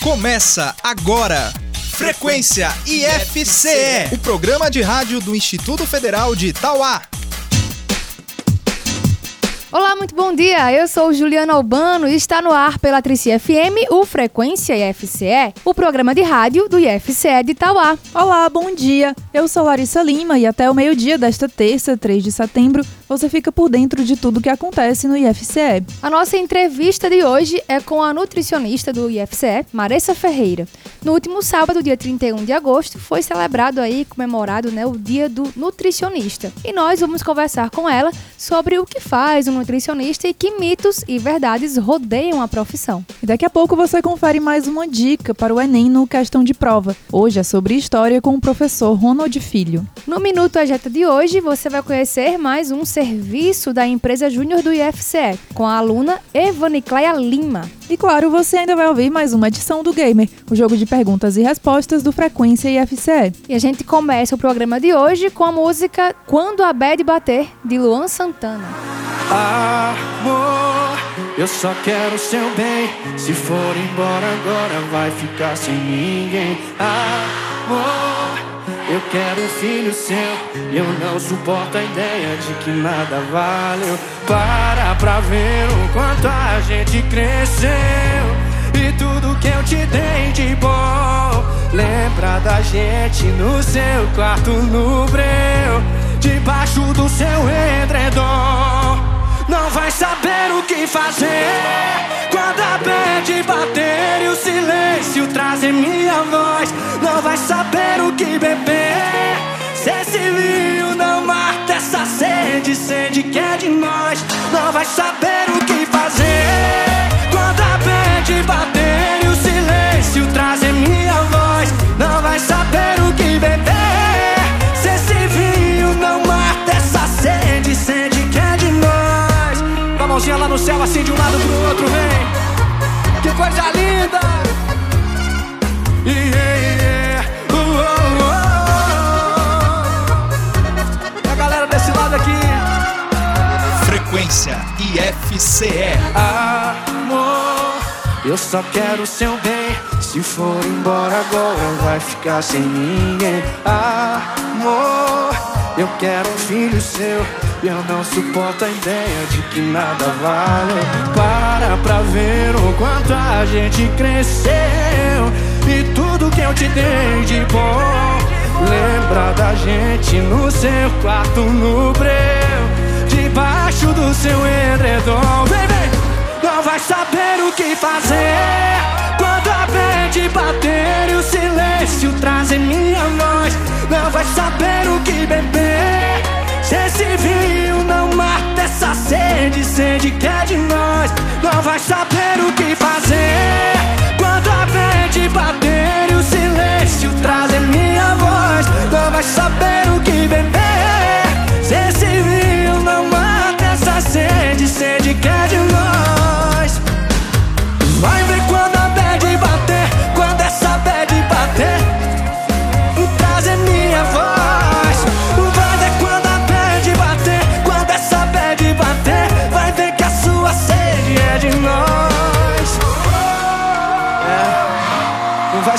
Começa agora. Frequência IFCE, o programa de rádio do Instituto Federal de Itauá. Olá, muito bom dia. Eu sou Juliana Albano e está no ar pela Trici FM o Frequência IFCE, o programa de rádio do IFCE de Itauá. Olá, bom dia. Eu sou Larissa Lima e até o meio-dia desta terça, 3 de setembro, você fica por dentro de tudo que acontece no IFCE. A nossa entrevista de hoje é com a nutricionista do IFCE, Maressa Ferreira. No último sábado, dia 31 de agosto, foi celebrado aí, comemorado, né, o Dia do Nutricionista. E nós vamos conversar com ela sobre o que faz um nutricionista e que mitos e verdades rodeiam a profissão. E daqui a pouco você confere mais uma dica para o Enem no Questão de Prova. Hoje é sobre história com o professor Ronald Filho. No Minuto Ageta de hoje, você vai conhecer mais um serviço da empresa Júnior do IFCE, com a aluna Evanicleia Lima. E claro, você ainda vai ouvir mais uma edição do Gamer, o jogo de perguntas e respostas do Frequência IFCE. E a gente começa o programa de hoje com a música Quando a Bad Bater, de Luan Santana. Amor, eu só quero seu bem. Se for embora agora, vai ficar sem ninguém. Amor, eu quero um filho seu. Eu não suporto a ideia de que nada valeu. Para pra ver o quanto a gente cresceu. E tudo que eu te dei de bom. Lembra da gente no seu quarto no breu. Debaixo do seu edredom. Não vai saber o que fazer Quando a bad bater e o silêncio trazer minha voz Não vai saber o que beber. Se esse vinho não mata essa sede Sede que é de nós Não vai saber o que coisa linda! Yeah, yeah. Uh, uh, uh. E a galera desse lado aqui. Frequência IFCE. Amor, eu só quero seu bem. Se for embora agora, vai ficar sem ninguém. Amor, eu quero um filho seu. Eu não suporto a ideia de que nada vale. Para pra ver o quanto a gente cresceu. E tudo que eu te dei de bom. Lembra da gente no seu quarto no breu. Debaixo do seu edredom. Vem! Não vai saber o que fazer. Quando a mente bater e o silêncio trazer minha voz. Não vai saber o que beber. Se esse vinho não mata essa sede, sede que é de nós, não vai saber o que fazer. Quando a mente bater e o silêncio trazer minha voz, não vai saber o que beber.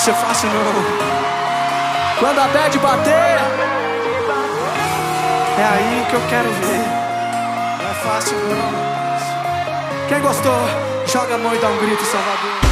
Ser fácil não. Quando a bad bater, é aí que eu quero ver. Não é fácil não. Quem gostou, joga a mão e dá um grito, Salvador.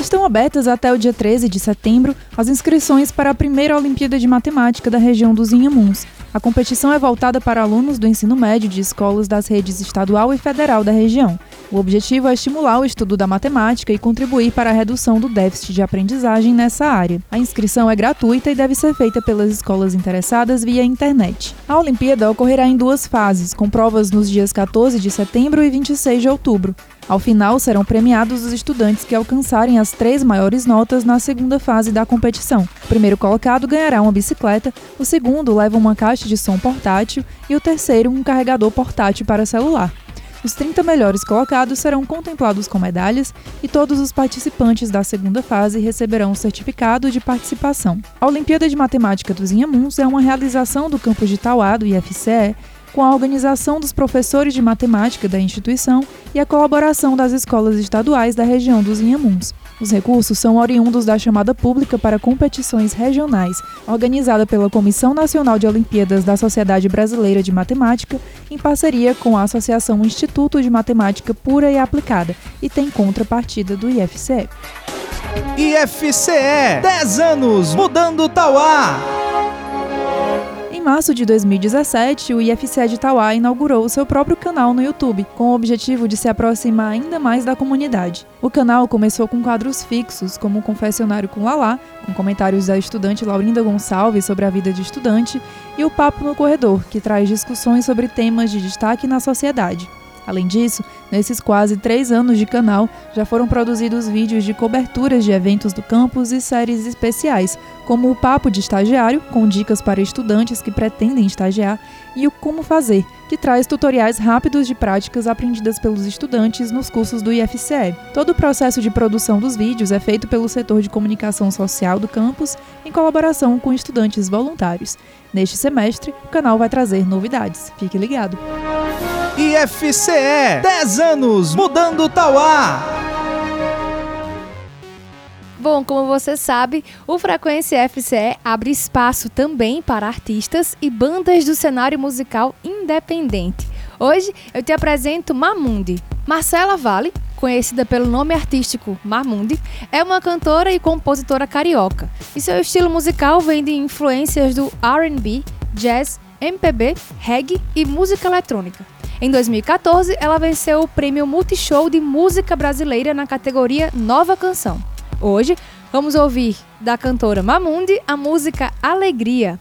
Estão abertas até o dia 13 de setembro as inscrições para a primeira Olimpíada de Matemática da região dos Inhamuns. A competição é voltada para alunos do ensino médio de escolas das redes estadual e federal da região. O objetivo é estimular o estudo da matemática e contribuir para a redução do déficit de aprendizagem nessa área. A inscrição é gratuita e deve ser feita pelas escolas interessadas via internet. A Olimpíada ocorrerá em duas fases, com provas nos dias 14 de setembro e 26 de outubro. Ao final, serão premiados os estudantes que alcançarem as três maiores notas na segunda fase da competição. O primeiro colocado ganhará uma bicicleta, o segundo leva uma caixa de som portátil e o terceiro um carregador portátil para celular. Os 30 melhores colocados serão contemplados com medalhas e todos os participantes da segunda fase receberão um certificado de participação. A Olimpíada de Matemática dos Inhamuns é uma realização do campus de Tauá, do IFCE, com a organização dos professores de matemática da instituição e a colaboração das escolas estaduais da região dos Inhamuns. Os recursos são oriundos da chamada pública para competições regionais, organizada pela Comissão Nacional de Olimpíadas da Sociedade Brasileira de Matemática, em parceria com a Associação Instituto de Matemática Pura e Aplicada, e tem contrapartida do IFCE. IFCE 10 anos mudando Tauá. Em março de 2017, o IFCE de Tauá inaugurou seu próprio canal no YouTube, com o objetivo de se aproximar ainda mais da comunidade. O canal começou com quadros fixos, como o Confessionário com Lalá, com comentários da estudante Laurinda Gonçalves sobre a vida de estudante, e o Papo no Corredor, que traz discussões sobre temas de destaque na sociedade. Além disso, nesses quase três anos de canal, já foram produzidos vídeos de coberturas de eventos do campus e séries especiais, como o Papo de Estagiário, com dicas para estudantes que pretendem estagiar, e o Como Fazer, que traz tutoriais rápidos de práticas aprendidas pelos estudantes nos cursos do IFCE. Todo o processo de produção dos vídeos é feito pelo setor de comunicação social do campus, em colaboração com estudantes voluntários. Neste semestre, o canal vai trazer novidades. Fique ligado! IFCE 10 anos mudando Tauá. Bom, como você sabe, o Frequência FCE abre espaço também para artistas e bandas do cenário musical independente. Hoje eu te apresento Mamundi. Marcela Vale, conhecida pelo nome artístico Mamundi, é uma cantora e compositora carioca. E seu estilo musical vem de influências do R&B, jazz, MPB, reggae e música eletrônica. Em 2014, ela venceu o prêmio Multishow de Música Brasileira na categoria Nova Canção. Hoje, vamos ouvir da cantora Mamundi a música Alegria.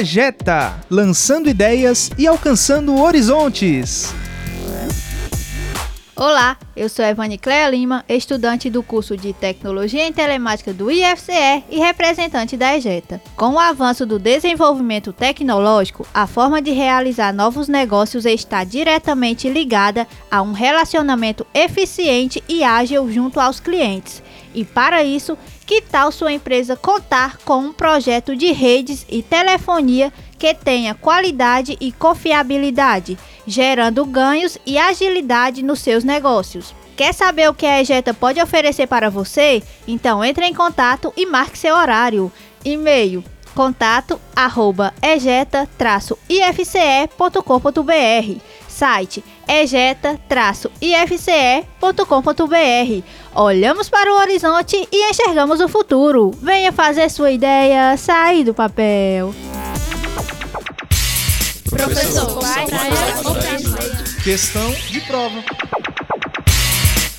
Ejeta, lançando ideias e alcançando horizontes. Olá, eu sou Evane Cléa Lima, estudante do curso de Tecnologia em Telemática do IFCE e representante da EJETA. Com o avanço do desenvolvimento tecnológico, a forma de realizar novos negócios está diretamente ligada a um relacionamento eficiente e ágil junto aos clientes. E para isso, que tal sua empresa contar com um projeto de redes e telefonia que tenha qualidade e confiabilidade, gerando ganhos e agilidade nos seus negócios? Quer saber o que a Ejeta pode oferecer para você? Então entre em contato e marque seu horário. E-mail contato arroba ejeta-ifce.com.br site ejeta-ifce.com.br. Olhamos para o horizonte e enxergamos o futuro. Venha fazer sua ideia sair do papel. Professor, questão de prova.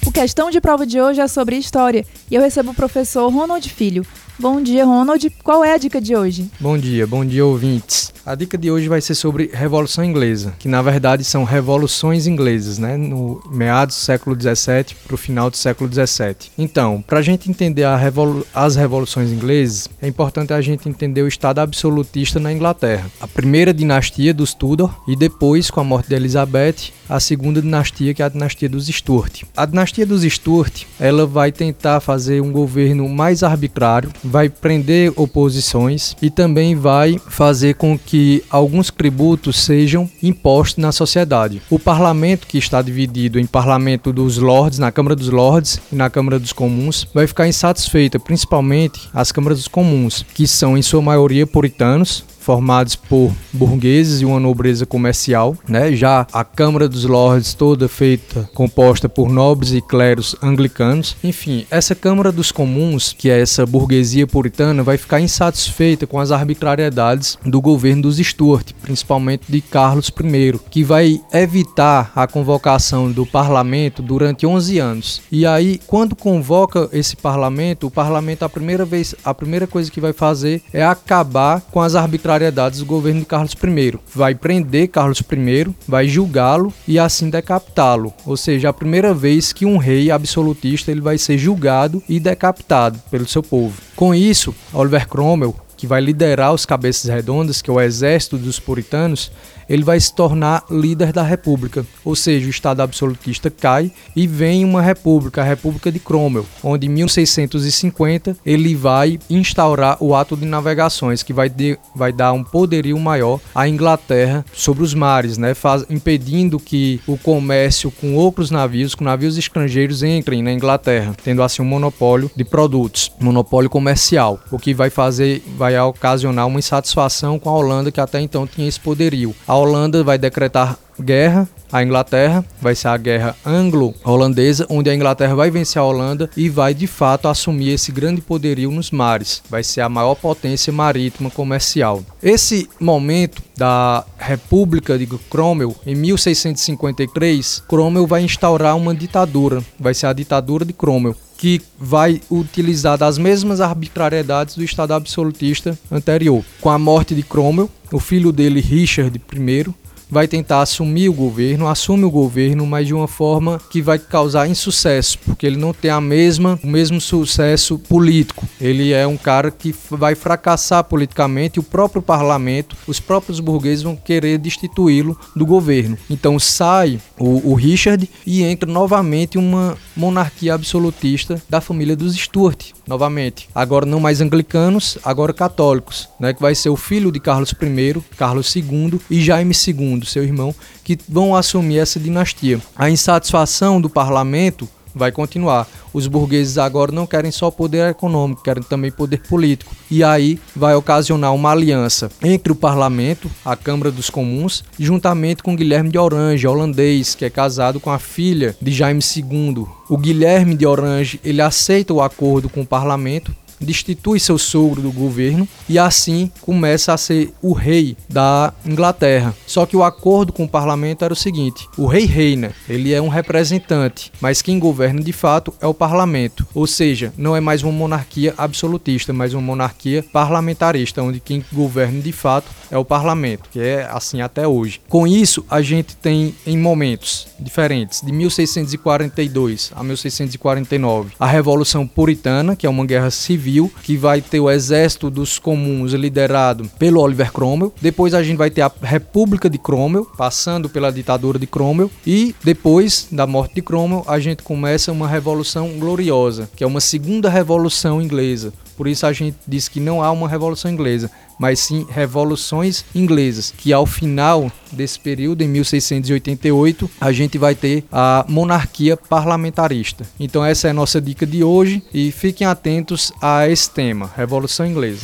O questão de prova de hoje é sobre história e eu recebo o professor Ronald Filho. Bom dia, Ronald. Qual é a dica de hoje? Bom dia, bom dia, ouvintes. A dica de hoje vai ser sobre Revolução Inglesa, que na verdade são revoluções inglesas, né? No meados do século XVII para o final do século XVII. Então, para a gente entender revolu as revoluções inglesas, é importante a gente entender o estado absolutista na Inglaterra. A primeira dinastia dos Tudor e depois, com a morte de Elizabeth, a segunda dinastia, que é a dinastia dos Stuart. A dinastia dos Stuart, ela vai tentar fazer um governo mais arbitrário, vai prender oposições e também vai fazer com que alguns tributos sejam impostos na sociedade. O parlamento, que está dividido em parlamento dos lords, na Câmara dos Lords e na Câmara dos Comuns, vai ficar insatisfeita, principalmente as câmaras dos comuns, que são em sua maioria puritanos, formados por burgueses e uma nobreza comercial, né? Já a Câmara dos Lords toda feita, composta por nobres e cleros anglicanos. Enfim, essa Câmara dos Comuns, que é essa burguesia puritana, vai ficar insatisfeita com as arbitrariedades do governo dos Stuart, principalmente de Carlos I, que vai evitar a convocação do parlamento durante 11 anos. E aí, quando convoca esse parlamento, o parlamento a primeira vez, a primeira coisa que vai fazer é acabar com as arbitrariedades arbitrariedades do governo de Carlos I. Vai prender Carlos I, vai julgá-lo e assim decapitá-lo. Ou seja, a primeira vez que um rei absolutista ele vai ser julgado e decapitado pelo seu povo. Com isso, Oliver Cromwell, que vai liderar os cabeças redondas, que é o exército dos puritanos, ele vai se tornar líder da república, ou seja, o Estado absolutista cai e vem uma república, a República de Cromwell, onde em 1650 ele vai instaurar o ato de navegações, que vai, de, vai dar um poderio maior à Inglaterra sobre os mares, né, faz, impedindo que o comércio com outros navios, com navios estrangeiros, entrem na Inglaterra, tendo assim um monopólio de produtos, monopólio comercial, o que vai fazer, vai ocasionar uma insatisfação com a Holanda, que até então tinha esse poderio. A Holanda vai decretar guerra à Inglaterra, vai ser a guerra anglo-holandesa, onde a Inglaterra vai vencer a Holanda e vai de fato assumir esse grande poderio nos mares. Vai ser a maior potência marítima comercial. Esse momento da República de Cromwell, em 1653, Cromwell vai instaurar uma ditadura, vai ser a ditadura de Cromwell que vai utilizar das mesmas arbitrariedades do Estado absolutista anterior. Com a morte de Cromwell, o filho dele, Richard I, vai tentar assumir o governo, assume o governo, mas de uma forma que vai causar insucesso, porque ele não tem a mesma, o mesmo sucesso político. Ele é um cara que vai fracassar politicamente o próprio parlamento, os próprios burgueses vão querer destituí-lo do governo. Então sai o, o, Richard e entra novamente uma monarquia absolutista da família dos Stuart, novamente. Agora não mais anglicanos, agora católicos, né, que vai ser o filho de Carlos I, Carlos II e Jaime II do seu irmão, que vão assumir essa dinastia. A insatisfação do parlamento vai continuar. Os burgueses agora não querem só poder econômico, querem também poder político. E aí vai ocasionar uma aliança entre o parlamento, a Câmara dos Comuns, juntamente com Guilherme de Orange, holandês, que é casado com a filha de Jaime II. O Guilherme de Orange, ele aceita o acordo com o parlamento destitui seu sogro do governo e assim começa a ser o rei da Inglaterra. Só que o acordo com o parlamento era o seguinte: o rei reina, ele é um representante, mas quem governa de fato é o parlamento. Ou seja, não é mais uma monarquia absolutista, mas uma monarquia parlamentarista, onde quem governa de fato é o parlamento, que é assim até hoje. Com isso, a gente tem em momentos diferentes, de 1642 a 1649, a Revolução Puritana, que é uma guerra civil, que vai ter o exército dos comuns liderado pelo Oliver Cromwell. Depois a gente vai ter a República de Cromwell, passando pela ditadura de Cromwell. E depois da morte de Cromwell, a gente começa uma Revolução Gloriosa, que é uma segunda Revolução Inglesa. Por isso a gente diz que não há uma Revolução Inglesa, mas sim revoluções inglesas, que ao final desse período, em 1688, a gente vai ter a monarquia parlamentarista. Então essa é a nossa dica de hoje e fiquem atentos a esse tema, Revolução Inglesa.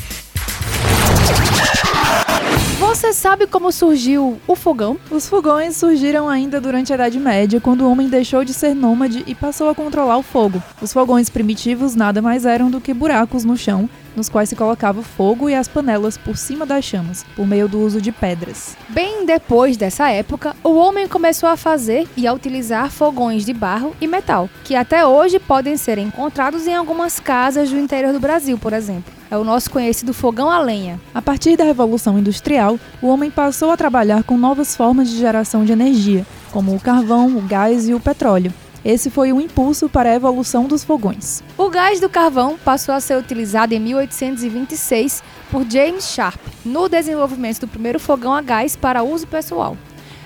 Você sabe como surgiu o fogão? Os fogões surgiram ainda durante a Idade Média, quando o homem deixou de ser nômade e passou a controlar o fogo. Os fogões primitivos nada mais eram do que buracos no chão, nos quais se colocava fogo e as panelas por cima das chamas, por meio do uso de pedras. Bem depois dessa época, o homem começou a fazer e a utilizar fogões de barro e metal, que até hoje podem ser encontrados em algumas casas do interior do Brasil, por exemplo. É o nosso conhecido fogão a lenha. A partir da Revolução Industrial, o homem passou a trabalhar com novas formas de geração de energia, como o carvão, o gás e o petróleo. Esse foi o impulso para a evolução dos fogões. O gás do carvão passou a ser utilizado em 1826 por James Sharp no desenvolvimento do primeiro fogão a gás para uso pessoal.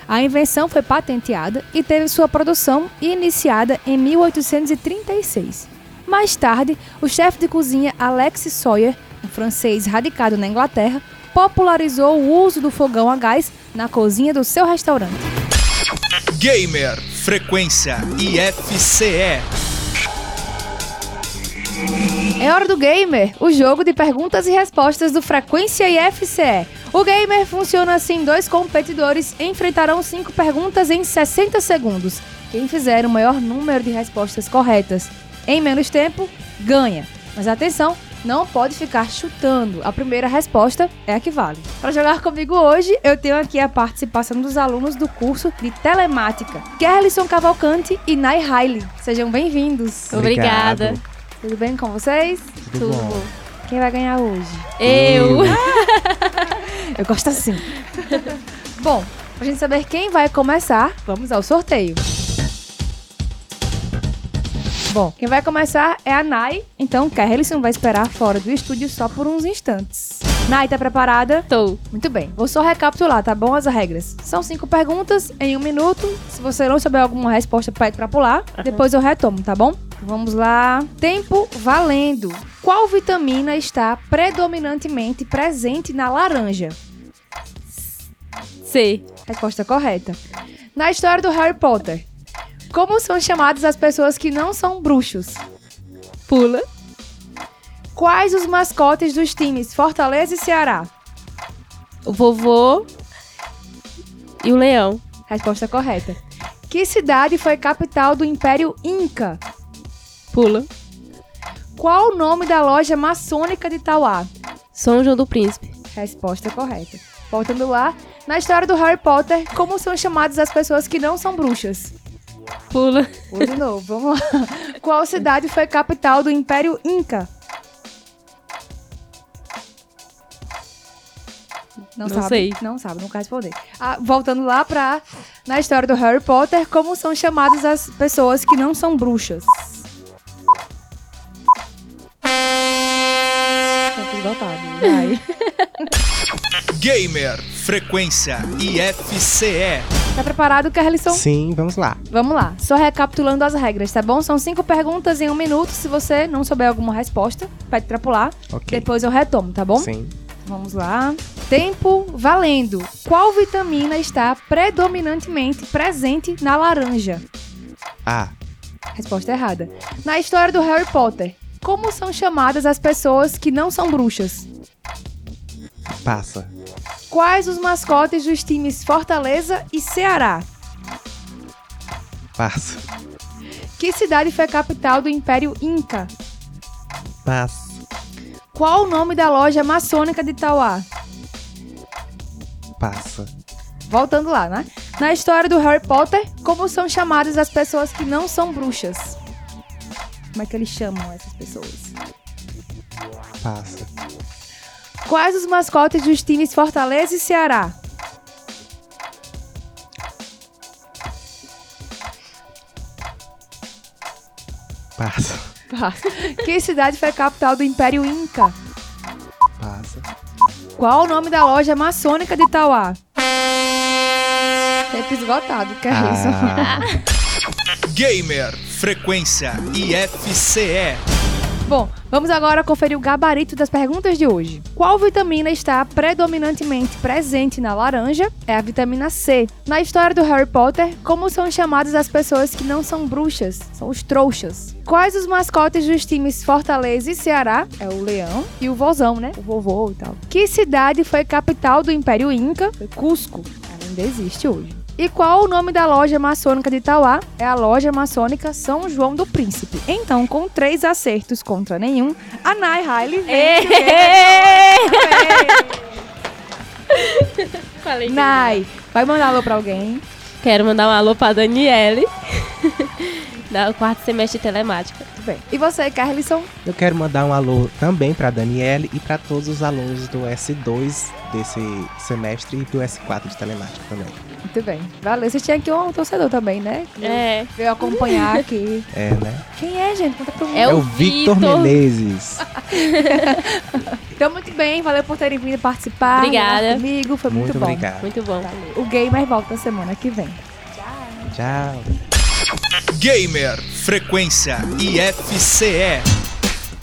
A invenção foi patenteada e teve sua produção iniciada em 1836. Mais tarde, o chefe de cozinha Alex Sawyer, um francês radicado na Inglaterra, popularizou o uso do fogão a gás na cozinha do seu restaurante. Gamer Frequência IFCE. É hora do Gamer, o jogo de perguntas e respostas do Frequência IFCE. O Gamer funciona assim: dois competidores enfrentarão cinco perguntas em 60 segundos. Quem fizer o maior número de respostas corretas em menos tempo ganha. Mas atenção, não pode ficar chutando. A primeira resposta é a que vale. Para jogar comigo hoje, eu tenho aqui a participação dos alunos do curso de Telemática, Kerlison Cavalcante e Nai Riley. Sejam bem-vindos. Obrigada. Tudo bem com vocês? Tudo bom. Quem vai ganhar hoje? Eu. Eu gosto assim. Bom, pra gente saber quem vai começar, vamos ao sorteio. Bom, quem vai começar é a Nai, então Kerlison vai esperar fora do estúdio só por uns instantes. Nai, tá preparada? Tô. Muito bem, vou só recapitular, tá bom? As regras. São cinco perguntas em um minuto. Se você não souber alguma resposta, pede pra pular. Depois eu retomo, tá bom? Vamos lá. Tempo valendo. Qual vitamina está predominantemente presente na laranja? C. Resposta correta. Na história do Harry Potter, como são chamadas as pessoas que não são bruxos? Pula. Quais os mascotes dos times Fortaleza e Ceará? O vovô e o leão. Resposta correta. Que cidade foi capital do Império Inca? Pula. Qual o nome da loja maçônica de Tauá? São João do Príncipe. Resposta correta. Voltando lá, na história do Harry Potter, como são chamadas as pessoas que não são bruxas? Pula. Vou de novo, vamos lá. Qual cidade foi capital do Império Inca? Não, Não sabe? sei. Não sabe, não quer responder. Ah, voltando lá pra. Na história do Harry Potter, como são chamadas as pessoas que não são bruxas? Tá voltado. Vai. Gamer Frequência IFCE. Tá preparado, Carlisson? Sim, vamos lá. Vamos lá, só recapitulando as regras, tá bom? São cinco perguntas em um minuto. Se você não souber alguma resposta, pede pra pular. Ok. Depois eu retomo, tá bom? Sim. Vamos lá. Tempo valendo. Qual vitamina está predominantemente presente na laranja? A. Resposta errada. Na história do Harry Potter, como são chamadas as pessoas que não são bruxas? Passa. Quais os mascotes dos times Fortaleza e Ceará? Passa. Que cidade foi a capital do Império Inca? Passa. Qual o nome da loja maçônica de Tauá? Passa. Voltando lá, né? Na história do Harry Potter, como são chamadas as pessoas que não são bruxas? Como é que eles chamam essas pessoas? Passa. Quais os mascotes dos times Fortaleza e Ceará? Passa. Que cidade foi a capital do Império Inca? Passa. Qual o nome da loja maçônica de Tauá? Tempo esgotado, que é isso? Ah, Gamer Frequência IFCE. Bom, vamos agora conferir o gabarito das perguntas de hoje. Qual vitamina está predominantemente presente na laranja? É a vitamina C. Na história do Harry Potter, como são chamadas as pessoas que não são bruxas? São os trouxas. Quais os mascotes dos times Fortaleza e Ceará? É o leão e o vozão, né? O vovô e tal. Que cidade foi capital do Império Inca? Foi Cusco. Ela ainda existe hoje. E qual o nome da loja maçônica de Tauá? É a loja maçônica São João do Príncipe. Então, com três acertos contra nenhum, a Nai. Falei que Nai, vai mandar alô pra alguém. Quero mandar um alô pra Daniele, do quarto semestre de telemática. Muito bem. E você, Carlisson? eu quero mandar um alô também pra Daniele e pra todos os alunos do S2 desse semestre e do S4 de telemática também. Muito bem. Valeu. Você tinha aqui um torcedor também, né? Que É, Veio acompanhar aqui. É, né? Quem é, gente? Conta pra mim. É o Victor. Menezes. Então, muito bem. Valeu por terem vindo participar. Obrigada. Comigo. Foi muito, Muito bom. obrigado. muito bom. O Gamer volta semana que vem. Tchau. Gamer Frequência IFCE.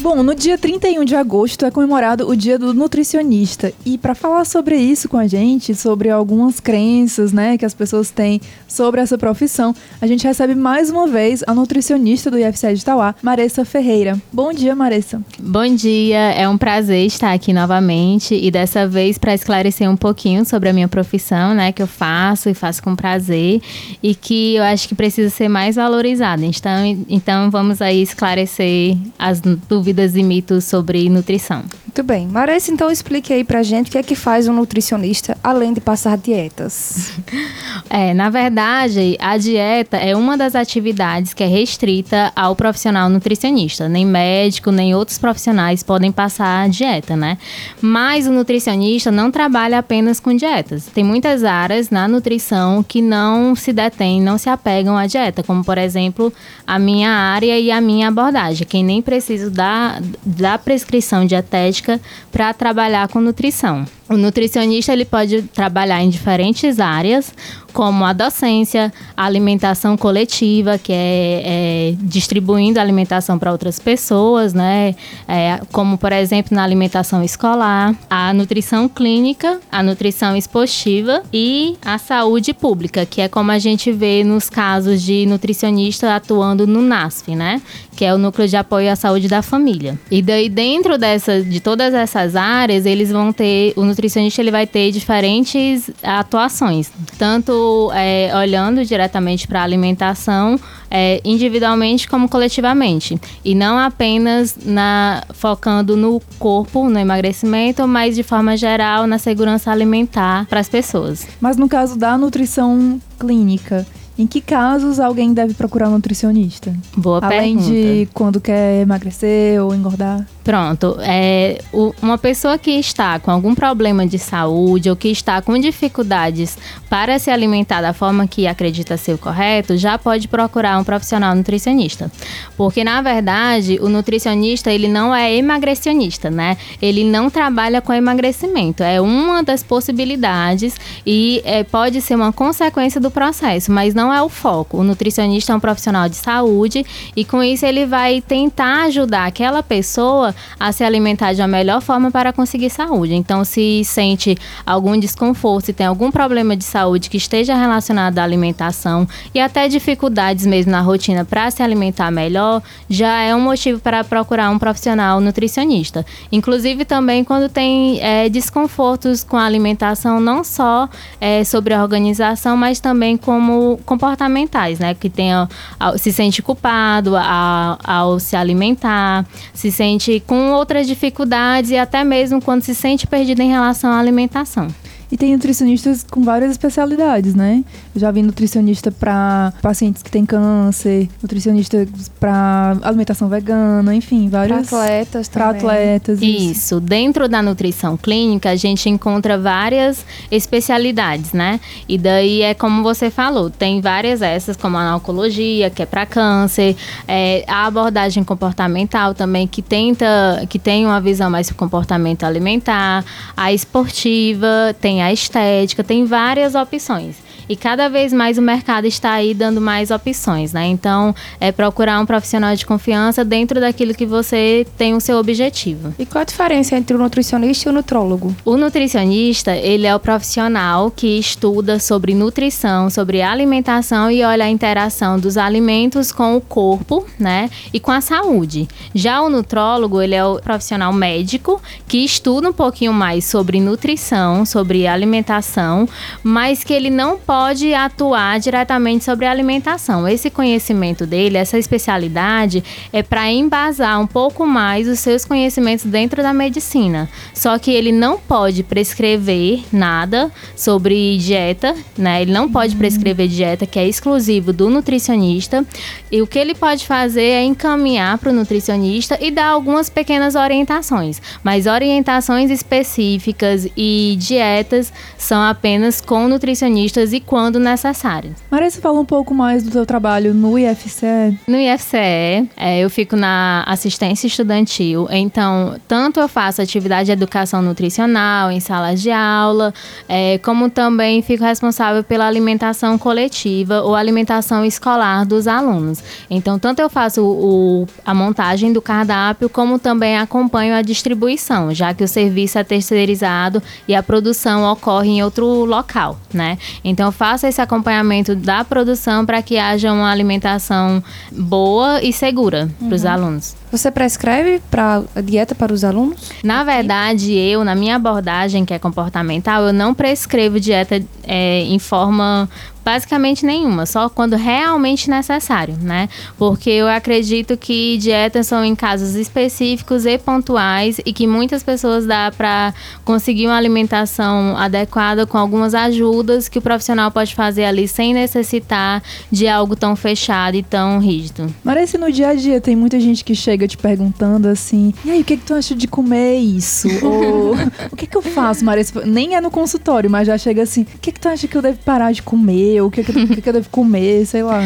Bom, no dia 31 de agosto é comemorado o Dia do Nutricionista. E para falar sobre isso com a gente, sobre algumas crenças, né, que as pessoas têm sobre essa profissão, a gente recebe mais uma vez a nutricionista do IFCE de Tauá, Maressa Ferreira. Bom dia, Maressa. Bom dia, é um prazer estar aqui novamente e dessa vez para esclarecer um pouquinho sobre a minha profissão, né, que eu faço e faço com prazer e que eu acho que precisa ser mais valorizada. Então, então vamos aí esclarecer as dúvidas e mitos sobre nutrição. Muito bem. Maressa, então explique aí pra gente o que é que faz um nutricionista além de passar dietas. É, na verdade, a dieta é uma das atividades que é restrita ao profissional nutricionista. Nem médico, nem outros profissionais podem passar a dieta, né? Mas o nutricionista não trabalha apenas com dietas. Tem muitas áreas na nutrição que não se detêm, não se apegam à dieta, como por exemplo a minha área e a minha abordagem, que nem preciso da, da prescrição dietética para trabalhar com nutrição. O nutricionista ele pode trabalhar em diferentes áreas, como a docência, a alimentação coletiva, que é, é distribuindo alimentação para outras pessoas, né? É, como, por exemplo, na alimentação escolar, a nutrição clínica, a nutrição expositiva e a saúde pública, que é como a gente vê nos casos de nutricionista atuando no NASF, né? Que é o Núcleo de Apoio à Saúde da Família. E daí, dentro dessa, de todas essas áreas, eles vão ter, o nutricionista ele vai ter diferentes atuações, tanto é, olhando diretamente para a alimentação, é, individualmente como coletivamente. E não apenas na, focando no corpo, no emagrecimento, mas de forma geral na segurança alimentar para as pessoas. Mas no caso da nutrição clínica, em que casos alguém deve procurar um nutricionista? Boa Além pergunta. de quando quer emagrecer ou engordar? Pronto, é, o- uma pessoa que está com algum problema de saúde ou que está com dificuldades para se alimentar da forma que acredita ser o correto, já pode procurar um profissional nutricionista. Porque, na verdade, o nutricionista, ele não é emagrecionista, né? Ele não trabalha com emagrecimento. É uma das possibilidades e é, pode ser uma consequência do processo, mas não é o foco. O nutricionista é um profissional de saúde e, com isso, ele vai tentar ajudar aquela pessoa a se alimentar de uma melhor forma para conseguir saúde. Então, se sente algum desconforto, se tem algum problema de saúde que esteja relacionado à alimentação e até dificuldades mesmo na rotina para se alimentar melhor, já é um motivo para procurar um profissional nutricionista. Inclusive, também quando tem é, desconfortos com a alimentação, não só é, sobre a organização, mas também como comportamentais, né? Que tenha, se sente culpado a- ao se alimentar, se sente com outras dificuldades e até mesmo quando se sente perdido em relação à alimentação. E tem nutricionistas com várias especialidades, né? Eu já vi nutricionista para pacientes que têm câncer, nutricionista para alimentação vegana, enfim, Para vários atletas para também. atletas. Isso. Dentro da nutrição clínica, a gente encontra várias especialidades, né? E daí é como você falou, tem várias essas, como a oncologia, que é para câncer, é, a abordagem comportamental também, que tenta, que tem uma visão mais comportamento alimentar, a esportiva, tem a estética, tem várias opções. E cada vez mais o mercado está aí dando mais opções, né? Então, é procurar um profissional de confiança dentro daquilo que você tem o seu objetivo. E qual a diferença entre o nutricionista e o nutrólogo? O nutricionista, ele é o profissional que estuda sobre nutrição, sobre alimentação e olha a interação dos alimentos com o corpo, né? E com a saúde. Já o nutrólogo, ele é o profissional médico que estuda um pouquinho mais sobre nutrição, sobre alimentação, mas que ele não pode atuar diretamente sobre a alimentação. Esse conhecimento dele, essa especialidade, é para embasar um pouco mais os seus conhecimentos dentro da medicina. Só que ele não pode prescrever nada sobre dieta, né? Ele não pode prescrever dieta, que é exclusivo do nutricionista. E o que ele pode fazer é encaminhar para o nutricionista e dar algumas pequenas orientações. Mas orientações específicas e dietas são apenas com nutricionistas e quando necessário. Marisa, fala um pouco mais do teu trabalho no IFCE. No IFCE, é, eu fico na assistência estudantil, então, tanto eu faço atividade de educação nutricional em salas de aula, é, como também fico responsável pela alimentação coletiva ou alimentação escolar dos alunos. Então, tanto eu faço o- a montagem do cardápio, como também acompanho a distribuição, já que o serviço é terceirizado e a produção ocorre em outro local, né? Então, eu faço esse acompanhamento da produção para que haja uma alimentação boa e segura para os alunos. Você prescreve para a dieta para os alunos? Na verdade, eu, na minha abordagem, que é comportamental, eu não prescrevo dieta é, em forma basicamente nenhuma, só quando realmente necessário, né? Porque eu acredito que dietas são em casos específicos e pontuais e que muitas pessoas dá para conseguir uma alimentação adequada com algumas ajudas que o profissional pode fazer ali sem necessitar de algo tão fechado e tão rígido. Marisa, no dia a dia tem muita gente que chega te perguntando assim: e aí, o que, que tu acha de comer isso? Ou o que, que eu faço, Marisa? Nem é no consultório, mas já chega assim: o que, que tu acha que eu devo parar de comer? Ou o que, que, o que, que eu devo comer? Sei lá.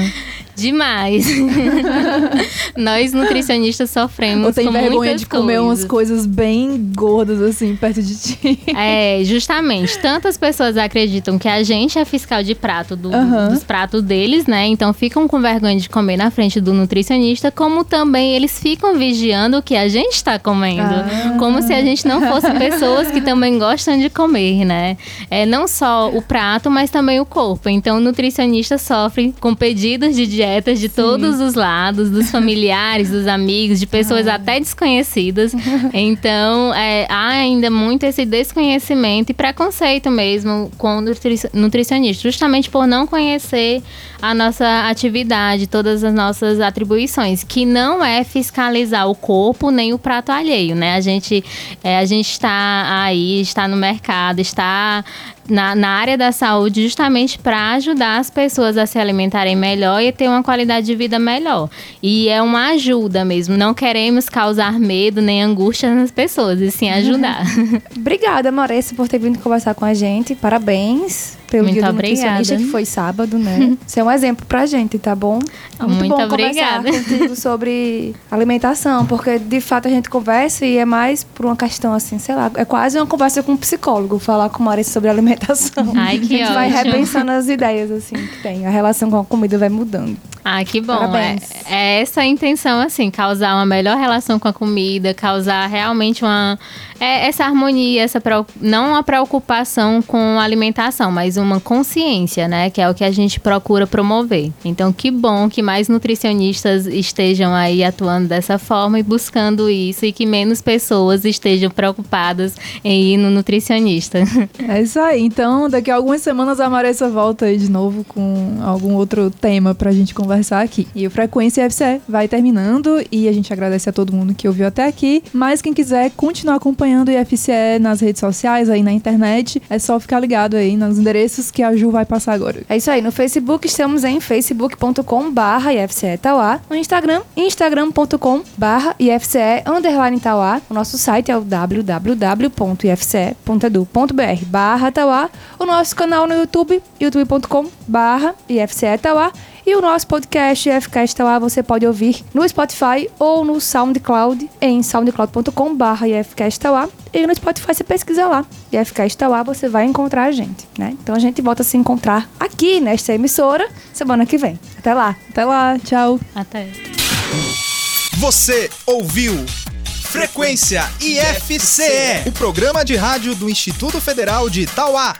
Demais. Nós nutricionistas sofremos Ou tem vergonha de comer umas coisas. coisas bem gordas assim, perto de ti. É, justamente. Tantas pessoas acreditam que a gente é fiscal de prato do- Aham. dos pratos deles, né? Então ficam com vergonha de comer na frente do nutricionista, como também eles ficam vigiando o que a gente está comendo. Ah. Como se a gente não fosse pessoas que também gostam de comer, né? É não só o prato, mas também o corpo. Então o nutricionista sofre com pedidos de dietas de todos os lados, dos familiares, dos amigos, de pessoas até desconhecidas. Então, é, há ainda muito esse desconhecimento e preconceito mesmo com o nutri- nutricionista, justamente por não conhecer a nossa atividade, todas as nossas atribuições, que não é fiscalizar o corpo nem o prato alheio, né? A gente é, a gente está aí, está no mercado, está na, na área da saúde justamente para ajudar as pessoas a se alimentarem melhor e ter uma qualidade de vida melhor. E é uma ajuda mesmo. Não queremos causar medo nem angústia nas pessoas, e sim ajudar. Obrigada, Maressa, por ter vindo conversar com a gente. Parabéns pelo Muito do obrigada. nutricionista, que foi sábado, né? Você é um exemplo pra gente, tá bom? É muito, Muito bom obrigada. conversar contigo sobre alimentação, porque de fato a gente conversa e é mais por uma questão assim, sei lá, é quase uma conversa com um psicólogo, falar com Maressa sobre alimentação. Ai, que a gente vai ótimo. repensando as ideias assim que tem, a relação com a comida vai mudando. Ah, que bom. Parabéns. É, é essa a intenção, assim, causar uma melhor relação com a comida, causar realmente uma. É essa harmonia, essa não uma preocupação com a alimentação, mas uma consciência, né? Que é o que a gente procura promover. Então, que bom que mais nutricionistas estejam aí atuando dessa forma e buscando isso, e que menos pessoas estejam preocupadas em ir no nutricionista. É isso aí. Então, daqui a algumas semanas a Maressa volta aí de novo com algum outro tema pra gente conversar aqui. E o Frequência FCE vai terminando e a gente agradece a todo mundo que ouviu até aqui. Mas quem quiser continuar acompanhando o IFCE nas redes sociais, aí na internet, é só ficar ligado aí nos endereços que a Ju vai passar agora. É isso aí, no Facebook estamos em facebook.com barra IFCE Tauá, no Instagram, instagram.com barra underline Tauá, o nosso site é o www.ifce.edu.br barra o nosso canal no YouTube, youtube.com barra IFCE Tauá, e o nosso podcast IFCast Tauá você pode ouvir no Spotify ou no SoundCloud em soundcloud.com barra IFCast Tauá, e no Spotify você pesquisa lá, IFCast Tauá, você vai encontrar a gente, né? Então a gente volta a se encontrar aqui nesta emissora semana que vem. Até lá! Até lá, tchau! Até. Você ouviu Frequência IFCE, o programa de rádio do Instituto Federal de Itauá.